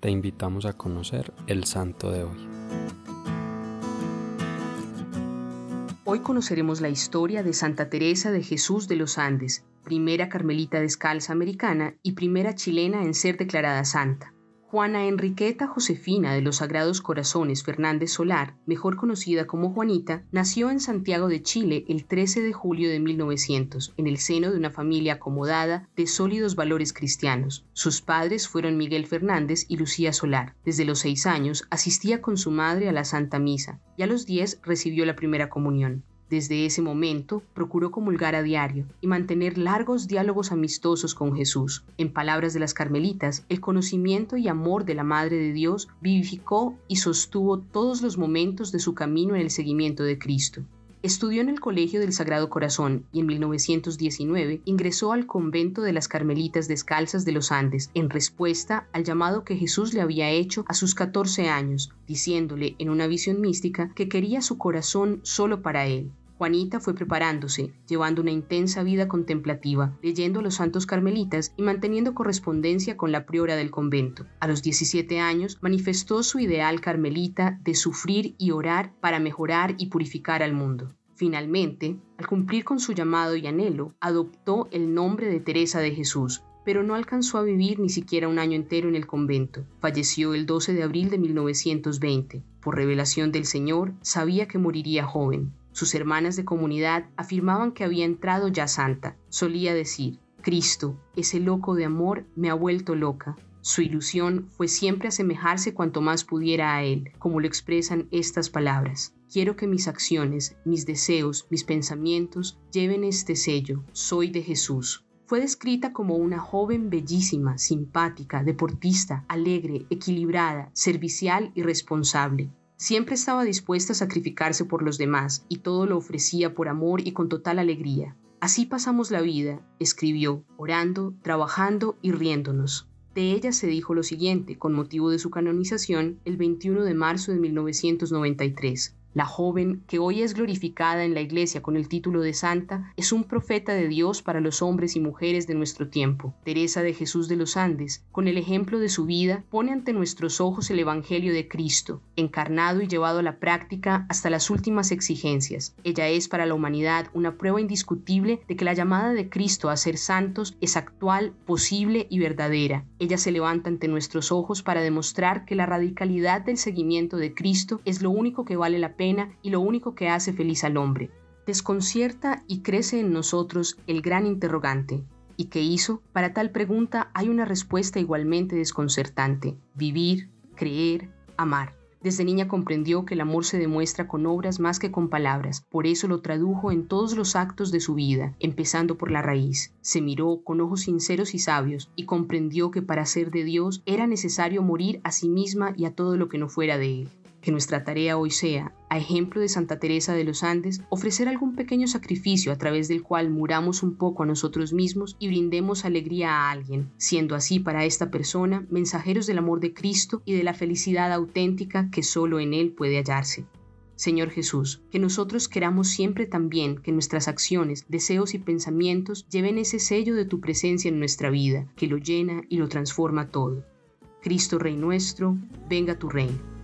te invitamos a conocer el santo de hoy. Hoy conoceremos la historia de Santa Teresa de Jesús de los Andes, primera carmelita descalza americana y primera chilena en ser declarada santa. Juana Enriqueta Josefina de los Sagrados Corazones Fernández Solar, mejor conocida como Juanita, nació en Santiago de Chile el 13 de julio de 1900, en el seno de una familia acomodada de sólidos valores cristianos. Sus padres fueron Miguel Fernández y Lucía Solar. Desde los seis años asistía con su madre a la Santa Misa y a los diez recibió la primera comunión. Desde ese momento procuró comulgar a diario y mantener largos diálogos amistosos con Jesús. En palabras de las carmelitas, el conocimiento y amor de la Madre de Dios vivificó y sostuvo todos los momentos de su camino en el seguimiento de Cristo. Estudió en el Colegio del Sagrado Corazón y en 1919 ingresó al convento de las Carmelitas Descalzas de los Andes en respuesta al llamado que Jesús le había hecho a sus 14 años, diciéndole en una visión mística que quería su corazón solo para él. Juanita fue preparándose, llevando una intensa vida contemplativa, leyendo a los santos carmelitas y manteniendo correspondencia con la priora del convento. A los 17 años manifestó su ideal carmelita de sufrir y orar para mejorar y purificar al mundo. Finalmente, al cumplir con su llamado y anhelo, adoptó el nombre de Teresa de Jesús, pero no alcanzó a vivir ni siquiera un año entero en el convento. Falleció el 12 de abril de 1920. Por revelación del Señor, sabía que moriría joven. Sus hermanas de comunidad afirmaban que había entrado ya santa. Solía decir, Cristo, ese loco de amor, me ha vuelto loca. Su ilusión fue siempre asemejarse cuanto más pudiera a Él, como lo expresan estas palabras. Quiero que mis acciones, mis deseos, mis pensamientos lleven este sello, soy de Jesús. Fue descrita como una joven bellísima, simpática, deportista, alegre, equilibrada, servicial y responsable. Siempre estaba dispuesta a sacrificarse por los demás y todo lo ofrecía por amor y con total alegría. Así pasamos la vida, escribió, orando, trabajando y riéndonos. De ella se dijo lo siguiente con motivo de su canonización el 21 de marzo de 1993. La joven, que hoy es glorificada en la Iglesia con el título de santa, es un profeta de Dios para los hombres y mujeres de nuestro tiempo. Teresa de Jesús de los Andes, con el ejemplo de su vida, pone ante nuestros ojos el Evangelio de Cristo, encarnado y llevado a la práctica hasta las últimas exigencias. Ella es para la humanidad una prueba indiscutible de que la llamada de Cristo a ser santos es actual, posible y verdadera. Ella se levanta ante nuestros ojos para demostrar que la radicalidad del seguimiento de Cristo es lo único que vale la pena y lo único que hace feliz al hombre. Desconcierta y crece en nosotros el gran interrogante. ¿Y qué hizo? Para tal pregunta hay una respuesta igualmente desconcertante. Vivir, creer, amar. Desde niña comprendió que el amor se demuestra con obras más que con palabras, por eso lo tradujo en todos los actos de su vida, empezando por la raíz. Se miró con ojos sinceros y sabios y comprendió que para ser de Dios era necesario morir a sí misma y a todo lo que no fuera de Él. Que nuestra tarea hoy sea, a ejemplo de Santa Teresa de los Andes, ofrecer algún pequeño sacrificio a través del cual muramos un poco a nosotros mismos y brindemos alegría a alguien, siendo así para esta persona mensajeros del amor de Cristo y de la felicidad auténtica que solo en Él puede hallarse. Señor Jesús, que nosotros queramos siempre también que nuestras acciones, deseos y pensamientos lleven ese sello de tu presencia en nuestra vida, que lo llena y lo transforma todo. Cristo Rey nuestro, venga tu reino.